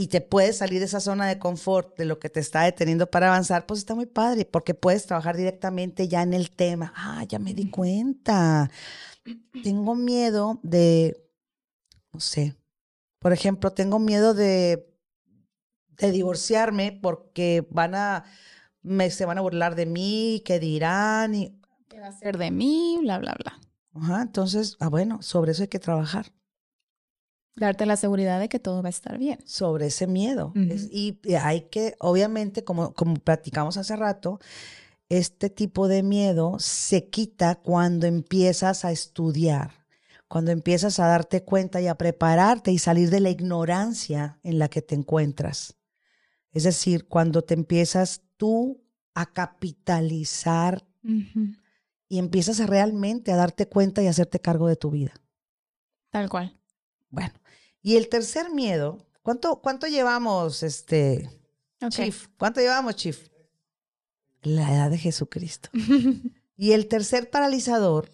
y te puedes salir de esa zona de confort, de lo que te está deteniendo para avanzar, pues está muy padre, porque puedes trabajar directamente ya en el tema. Ah, ya me di cuenta. Tengo miedo de, no sé, por ejemplo, tengo miedo de de divorciarme porque van a, me, se van a burlar de mí, qué dirán. Y, ¿Qué va a ser de mí? Bla, bla, bla. ajá, entonces, ah, bueno, sobre eso hay que trabajar, Darte la seguridad de que todo va a estar bien. sobre ese miedo. Es- y hay que, obviamente, como, como platicamos hace rato, este tipo de miedo se quita cuando empiezas a estudiar, cuando empiezas a darte cuenta y a prepararte y salir de la ignorancia en la que te encuentras. Es decir, cuando te empiezas tú a capitalizar y empiezas a realmente a darte cuenta y a hacerte cargo de tu vida. Tal cual. Bueno, y el tercer miedo, ¿cuánto, cuánto llevamos, este. Chief? ¿Cuánto llevamos, Chief? La edad de Jesucristo. y el tercer paralizador,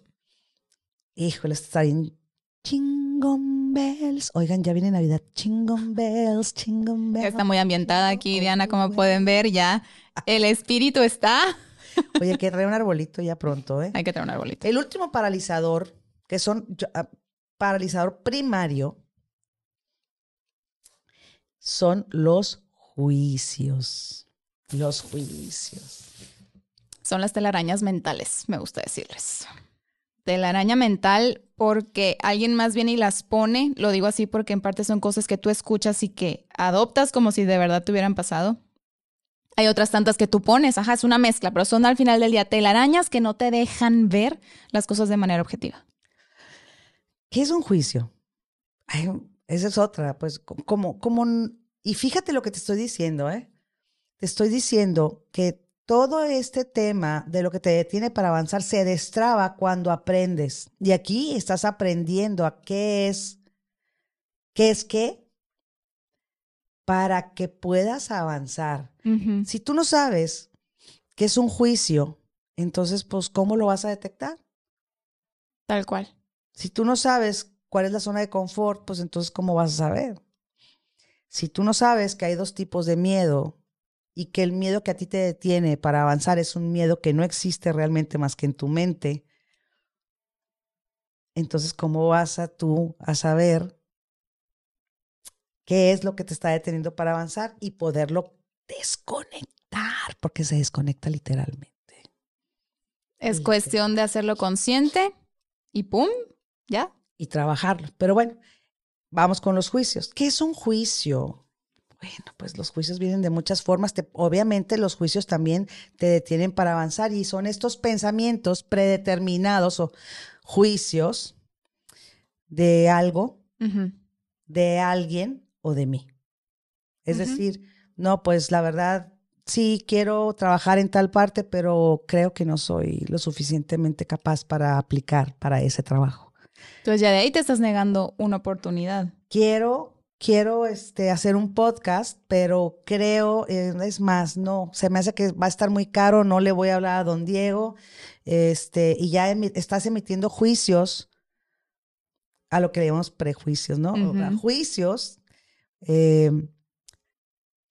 híjole, está bien. Chingon bells. Oigan, ya viene Navidad. Chingon bells, chingon bells. Está muy ambientada aquí, Diana, como pueden ver, ya el espíritu está. Oye, hay que traer un arbolito ya pronto, ¿eh? Hay que tener un arbolito. El último paralizador, que son yo- ah, paralizador primario, son los juicios. Los juicios. Son las telarañas mentales, me gusta decirles. Telaraña mental porque alguien más viene y las pone, lo digo así porque en parte son cosas que tú escuchas y que adoptas como si de verdad te hubieran pasado. Hay otras tantas que tú pones, ajá, es una mezcla, pero son al final del día telarañas que no te dejan ver las cosas de manera objetiva. ¿Qué es un juicio? Ay, esa es otra, pues co- como, como, y fíjate lo que te estoy diciendo, ¿eh? Te estoy diciendo que todo este tema de lo que te detiene para avanzar se destraba cuando aprendes. Y aquí estás aprendiendo a qué es, qué es qué, para que puedas avanzar. Si tú no sabes qué es un juicio, entonces, pues, ¿cómo lo vas a detectar? Tal cual. Si tú no sabes cuál es la zona de confort, pues entonces, ¿cómo vas a saber? Si tú no sabes que hay dos tipos de miedo y que el miedo que a ti te detiene para avanzar es un miedo que no existe realmente más que en tu mente, entonces, ¿cómo vas a tú a saber qué es lo que te está deteniendo para avanzar y poderlo desconectar? Porque se desconecta literalmente. Es cuestión de hacerlo consciente y ¡pum! ¿Ya? Y trabajarlo. Pero bueno, vamos con los juicios. ¿Qué es un juicio? Bueno, pues los juicios vienen de muchas formas. obviamente los juicios también te detienen para avanzar y son estos pensamientos predeterminados o juicios de algo, de alguien o de mí. Es decir, no, pues la verdad, sí quiero trabajar en tal parte, pero creo que no soy lo suficientemente capaz para aplicar para ese trabajo. Entonces ya de ahí te estás negando una oportunidad. Quiero quiero este, hacer un podcast, pero creo, eh, es más, no, se me hace que va a estar muy caro, no le voy a hablar a don Diego, este, y ya estás emitiendo juicios a lo que le llamamos prejuicios, ¿no? juicios eh,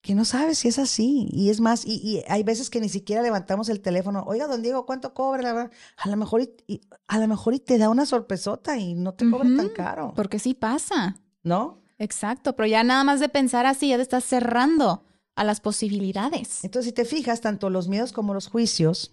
que no sabes si es así. Y es más, y, hay veces que ni siquiera levantamos el teléfono, oiga, don Diego, ¿cuánto cobra? A lo mejor y, a lo mejor y te da una sorpresota y no te cobra tan caro. Porque sí pasa. ¿No? Exacto, pero ya nada más de pensar así, ya te estás cerrando a las posibilidades. Entonces, si te fijas, tanto los miedos como los juicios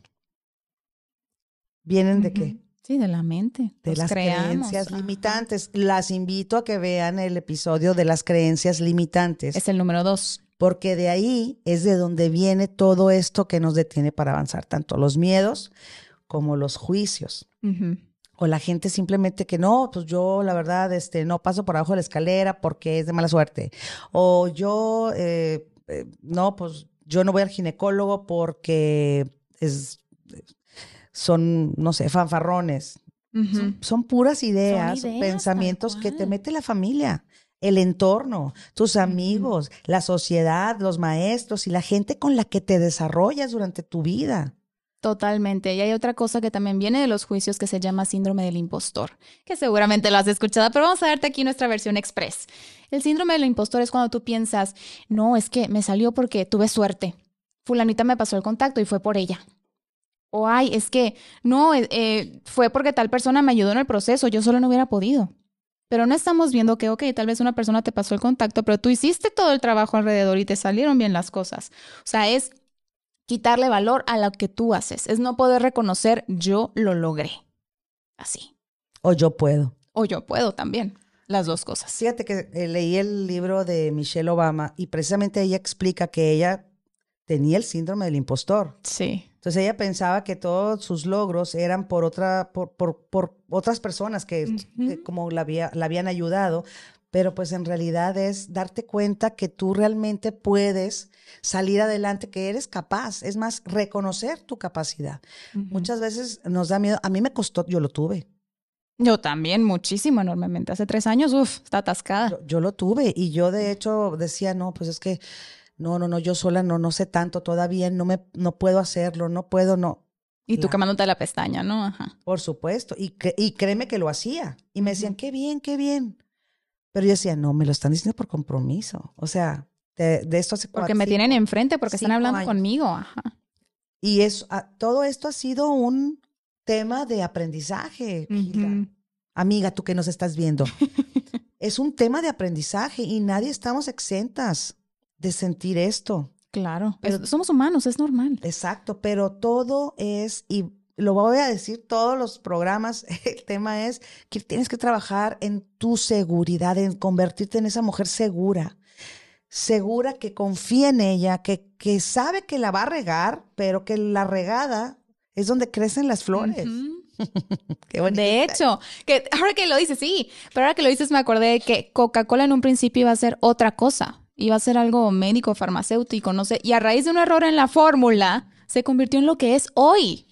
vienen de qué? Sí, de la mente. De las creencias limitantes. Las invito a que vean el episodio de las creencias limitantes. Es el número dos. Porque de ahí es de donde viene todo esto que nos detiene para avanzar, tanto los miedos como los juicios. O la gente simplemente que no, pues yo la verdad este, no paso por abajo de la escalera porque es de mala suerte. O yo, eh, eh, no, pues yo no voy al ginecólogo porque es, son, no sé, fanfarrones. son, puras ideas, pensamientos que te mete la familia el entorno, tus amigos, la sociedad, los maestros y la gente con la que te desarrollas durante tu vida. Totalmente. Y hay otra cosa que también viene de los juicios que se llama síndrome del impostor, que seguramente lo has escuchado, pero vamos a darte aquí nuestra versión express. El síndrome del impostor es cuando tú piensas, no, es que me salió porque tuve suerte. Fulanita me pasó el contacto y fue por ella. O ay, es que no, eh, eh, fue porque tal persona me ayudó en el proceso, yo solo no hubiera podido. Pero no estamos viendo que, ok, tal vez una persona te pasó el contacto, pero tú hiciste todo el trabajo alrededor y te salieron bien las cosas. O sea, es quitarle valor a lo que tú haces. Es no poder reconocer yo lo logré. Así. O yo puedo. O yo puedo también. Las dos cosas. Fíjate que eh, leí el libro de Michelle Obama y precisamente ella explica que ella tenía el síndrome del impostor. Sí. Entonces ella pensaba que todos sus logros eran por otra, por, por, por otras personas que, como la, había, la habían ayudado, pero pues en realidad es darte cuenta que tú realmente puedes salir adelante, que eres capaz, es más, reconocer tu capacidad. Muchas veces nos da miedo, a mí me costó, yo lo tuve. Yo también, muchísimo, enormemente. Hace tres años, uff, está atascada. Yo, lo tuve y yo de hecho decía, no, pues es que, no, no, no, yo sola no, no sé tanto todavía, no me, no puedo hacerlo, no puedo, no. Y tú quemándote la pestaña, ¿no? Ajá. Por supuesto, y, y créeme que lo hacía. Y me decían, qué bien, qué bien. Pero yo decía, no, me lo están diciendo por compromiso. O sea, de, esto hace Porque me tienen enfrente, porque están hablando conmigo. Ajá. Y eso, ah, todo esto ha sido un tema de aprendizaje. Amiga, tú que nos estás viendo. es un tema de aprendizaje y nadie estamos exentas de sentir esto. Claro, pero somos humanos, es normal. Exacto, pero todo es, y lo voy a decir todos los programas, el tema es que tienes que trabajar en tu seguridad, en convertirte en esa mujer segura, segura que confía en ella, que, que sabe que la va a regar, pero que la regada es donde crecen las flores. Qué de hecho, que ahora que lo dices, sí, pero ahora que lo dices me acordé de que Coca-Cola en un principio iba a ser otra cosa, iba a ser algo médico, farmacéutico, no sé, y a raíz de un error en la fórmula se convirtió en lo que es hoy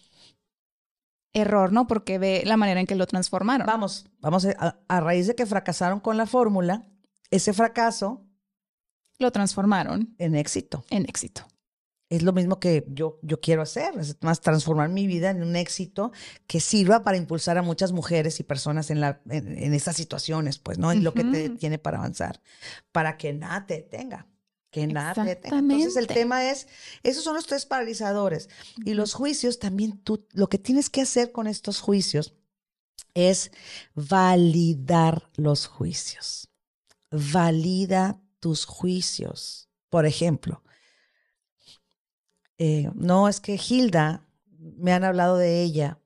error, ¿no? Porque ve la manera en que lo transformaron. Vamos, vamos, a, a raíz de que fracasaron con la fórmula, ese fracaso... Lo transformaron. En éxito. En éxito. Es lo mismo que yo, yo quiero hacer, es más transformar mi vida en un éxito que sirva para impulsar a muchas mujeres y personas en, la, en, estas situaciones, pues, ¿no? En lo que te tiene para avanzar, para que nada te detenga. que nada. Entonces el tema es, esos son los tres paralizadores. Y los juicios también tú, lo que tienes que hacer con estos juicios es validar los juicios. Valida tus juicios. Por ejemplo, eh, no es que Hilda, me han hablado de ella,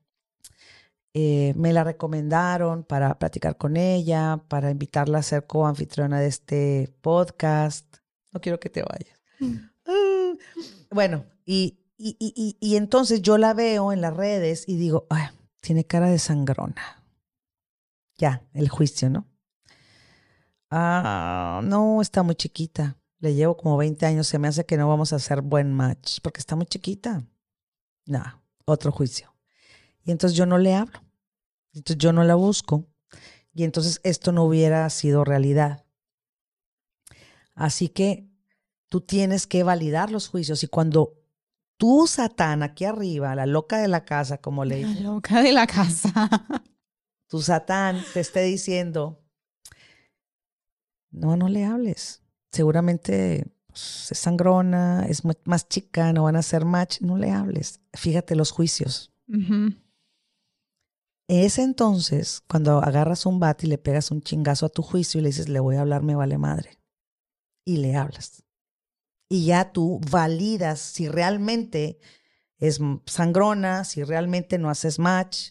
eh, me la recomendaron para platicar con ella, para invitarla a ser coanfitriona de este podcast no quiero que te vayas. Mm. Ah. bueno, y, y, entonces yo la veo en las redes y digo, ay, tiene cara de sangrona. Ya, el juicio, ¿no? Ah, no, está muy chiquita. Le llevo como 20 años, se me hace que no vamos a hacer buen match porque está muy chiquita. No, otro juicio. Y entonces yo no le hablo. Entonces yo no la busco. Y entonces esto no hubiera sido realidad. Así que tú tienes que validar los juicios y cuando tú, Satán, aquí arriba, la loca de la casa, como le digo. La loca de la casa. Tu Satán te esté diciendo, no, no le hables. Seguramente pues, es sangrona, es más chica, no van a hacer match, no le hables. Fíjate los juicios. Es entonces cuando agarras un bate y le pegas un chingazo a tu juicio y le dices, le voy a hablar, me vale madre y le hablas. Y ya tú validas si realmente es sangrona, si realmente no haces match.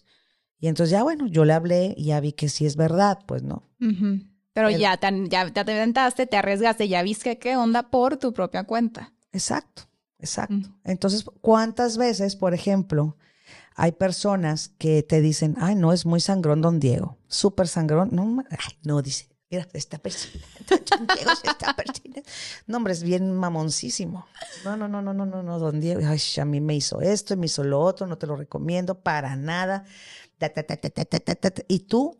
Y entonces ya, bueno, yo le hablé y ya vi que sí es verdad, pues no. Pero ya, te, ya, te aventaste, te arriesgaste, ya viste qué onda por tu propia cuenta. Exacto, exacto. Entonces, ¿cuántas veces, por ejemplo, hay personas que te dicen, ay, no, es muy sangrón don Diego, súper sangrón? No, ay, no, dice, Mira, se está Diego se está No, hombre, es bien mamoncísimo. No, no, no, no, no, no, no, don Diego. Ay, a mí me hizo esto, me hizo lo otro, no te lo recomiendo para nada. ¿Y tú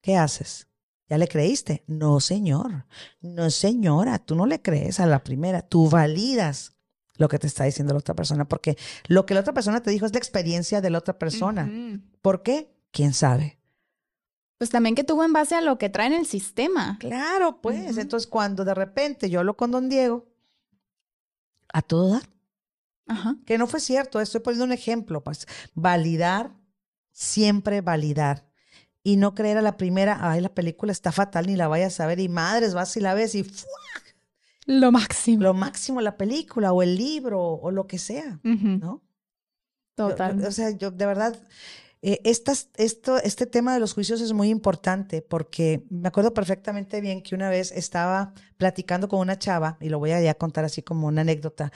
qué haces? ¿Ya le creíste? No, señor. No, señora. Tú no le crees a la primera. Tú validas lo que te está diciendo la otra persona, porque lo que la otra persona te dijo es la experiencia de la otra persona. ¿Por qué? ¿Quién sabe? Pues también que tuvo en base a lo que trae en el sistema. Claro, pues. Entonces, cuando de repente yo hablo con don Diego, a todo dar. Ajá. Que no fue cierto, estoy poniendo un ejemplo, pues. Validar, siempre validar. Y no creer a la primera, ay, la película está fatal, ni la vayas a ver, y madres, vas y la ves y Lo máximo. Lo máximo, la película, o el libro, o lo que sea, ¿no? Total. o sea, yo de verdad eh, esto, este tema de los juicios es muy importante porque me acuerdo perfectamente bien que una vez estaba platicando con una chava, y lo voy a ya contar así como una anécdota,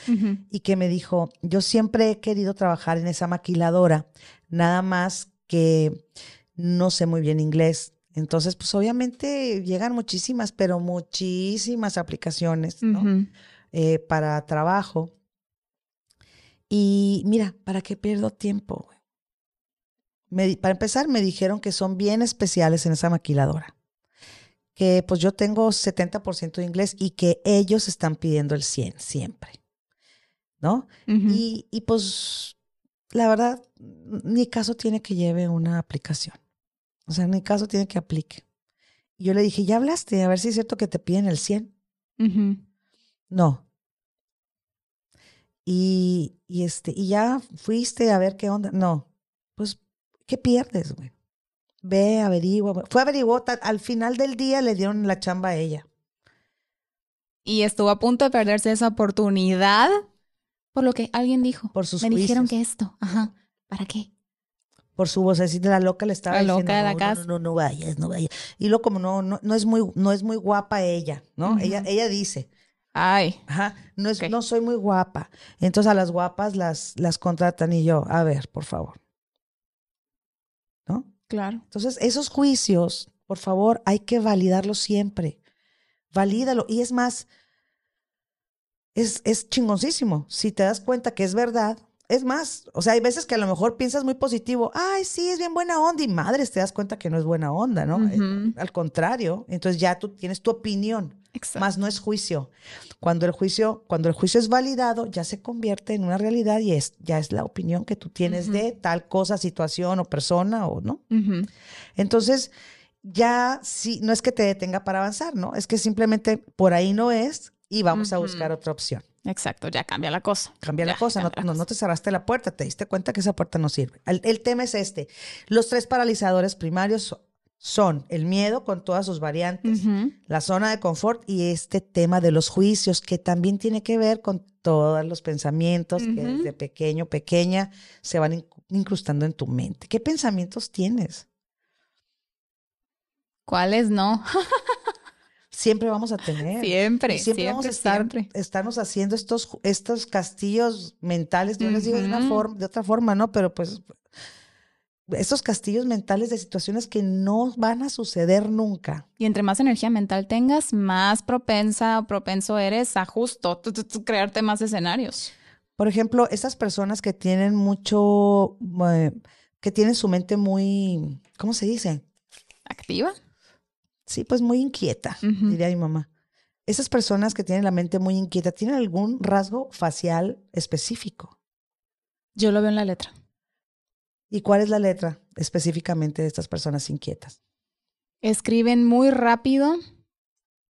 y que me dijo, yo siempre he querido trabajar en esa maquiladora, nada más que no sé muy bien inglés. Entonces, pues obviamente llegan muchísimas, pero muchísimas aplicaciones ¿no? Eh, para trabajo. Y mira, ¿para qué pierdo tiempo? para empezar, me dijeron que son bien especiales en esa maquiladora. Que pues yo tengo 70% de inglés y que ellos están pidiendo el 100 siempre. ¿No? y, y pues la verdad, ni caso tiene que lleve una aplicación. O sea, ni caso tiene que aplique. Y yo le dije, ¿ya hablaste? A ver si es cierto que te piden el 100. No. Y, y, este, y ya fuiste a ver qué onda. No. Pues ¿Qué pierdes, güey? Ve, averigua. Fue averiguó, al final del día le dieron la chamba a ella. Y estuvo a punto de perderse esa oportunidad por lo que alguien dijo. Por sus Me dijeron que esto, ajá, ¿para qué? Por su voz, así de la loca le estaba la diciendo. loca de la casa. No, no, no, vayas, no vayas. Y luego como no, no, no es muy, no es muy guapa ella, ¿no? Ella, ella dice. Ay. Ajá, no, es, no soy muy guapa. Entonces a las guapas las, las contratan y yo, a ver, por favor. Claro. Entonces, esos juicios, por favor, hay que validarlos siempre. Valídalo. Y es más, es, es chingoncísimo. Si te das cuenta que es verdad, es más, o sea, hay veces que a lo mejor piensas muy positivo, ay, sí, es bien buena onda, y madres, te das cuenta que no es buena onda, ¿no? Eh, al contrario, entonces ya tú tienes tu opinión, más no es juicio. Cuando el juicio, cuando el juicio es validado, ya se convierte en una realidad y es, ya es la opinión que tú tienes de tal cosa, situación o persona o no. Entonces, ya sí, no es que te detenga para avanzar, ¿no? Es que simplemente por ahí no es y vamos a buscar otra opción. Exacto, ya cambia la cosa. Cambia la cosa, no, la no- cosa. no te cerraste la puerta, te diste cuenta que esa puerta no sirve. El, el tema es este. Los tres paralizadores primarios so- son el miedo con todas sus variantes, la zona de confort y este tema de los juicios que también tiene que ver con todos los pensamientos que desde pequeño, pequeña se van inc- incrustando en tu mente. ¿Qué pensamientos tienes? ¿Cuáles no? Siempre vamos a tener. Siempre, siempre, vamos a estar, siempre. estarnos haciendo estos, estos castillos mentales, yo les digo de una forma, de otra forma, ¿no? Pero pues estos castillos mentales de situaciones que no van a suceder nunca. Y entre más energía mental tengas, más propensa o propenso eres a justo crearte más escenarios. Por ejemplo, estas personas que tienen mucho, eh, que tienen su mente muy, ¿cómo se dice? ¿Activa? Sí, pues muy inquieta, diría mi mamá. Esas personas que tienen la mente muy inquieta, ¿tienen algún rasgo facial específico? Yo lo veo en la letra. ¿Y cuál es la letra específicamente de estas personas inquietas? Escriben muy rápido,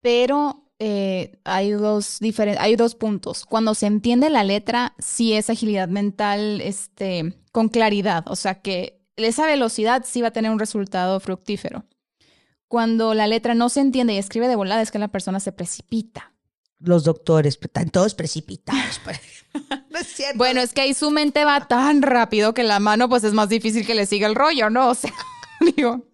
pero eh, hay dos hay dos puntos. Cuando se entiende la letra, sí es agilidad mental, este, con claridad. O sea que esa velocidad sí va a tener un resultado fructífero. Cuando la letra no se entiende y escribe de volada, es que la persona se precipita. Los doctores, están todos precipitados. no es cierto. Bueno, es que ahí su mente va tan rápido que la mano, pues es más difícil que le siga el rollo, ¿no? O sea, digo,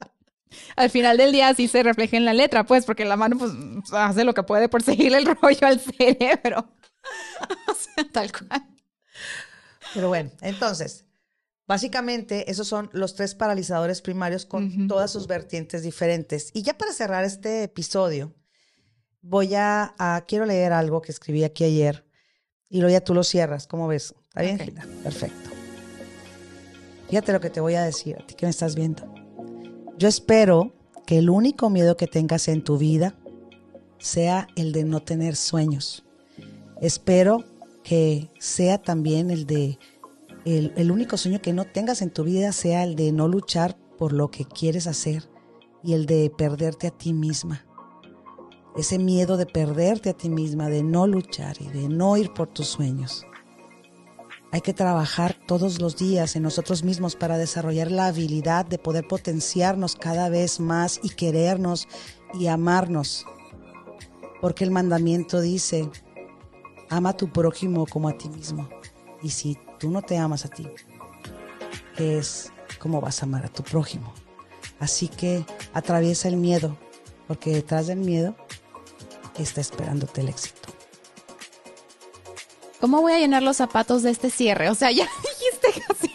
al final del día sí se refleja en la letra, pues, porque la mano, pues, hace lo que puede por seguirle el rollo al cerebro. O sea, tal cual. Pero bueno, entonces, básicamente esos son los tres paralizadores primarios con todas sus vertientes diferentes. Y ya para cerrar este episodio, voy a, a- quiero leer algo que escribí aquí ayer y luego ya tú lo cierras. ¿Cómo ves? ¿Está bien? Perfecto. Fíjate lo que te voy a decir, a ti que me estás viendo. Yo espero que el único miedo que tengas en tu vida sea el de no tener sueños. Espero que sea también el de el, el único sueño que no tengas en tu vida sea el de no luchar por lo que quieres hacer y el de perderte a ti misma. Ese miedo de perderte a ti misma, de no luchar y de no ir por tus sueños. Hay que trabajar todos los días en nosotros mismos para desarrollar la habilidad de poder potenciarnos cada vez más y querernos y amarnos. Porque el mandamiento dice, ama a tu prójimo como a ti mismo. Y si tú no te amas a ti, ¿qué es cómo vas a amar a tu prójimo? Así que atraviesa el miedo, porque detrás del miedo está esperándote el éxito. ¿Cómo voy a llenar los zapatos de este cierre? O sea, ya dijiste casi.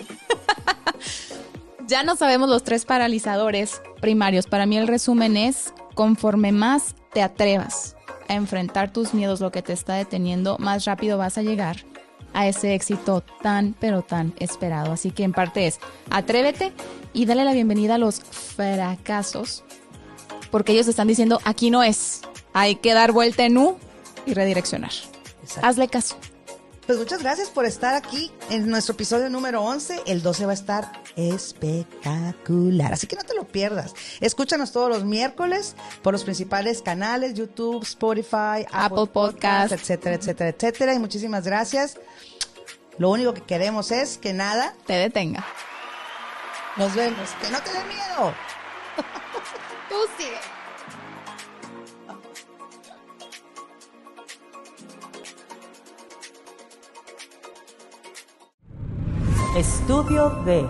ya no sabemos los tres paralizadores primarios. Para mí el resumen es, conforme más te atrevas a enfrentar tus miedos, lo que te está deteniendo, más rápido vas a llegar a ese éxito tan, pero tan esperado. Así que en parte es, atrévete y dale la bienvenida a los fracasos, porque ellos están diciendo, aquí no es, hay que dar vuelta en U y redireccionar. Exacto. Hazle caso. Pues muchas gracias por estar aquí en nuestro episodio número 11. El 12 va a estar espectacular, así que no te lo pierdas. Escúchanos todos los miércoles por los principales canales, YouTube, Spotify, Apple, Apple Podcasts, Podcast. etcétera, etcétera, etcétera. Y muchísimas gracias. Lo único que queremos es que nada, te detenga. nos vemos. Que no te dé miedo. Tú sigue. Estudio B.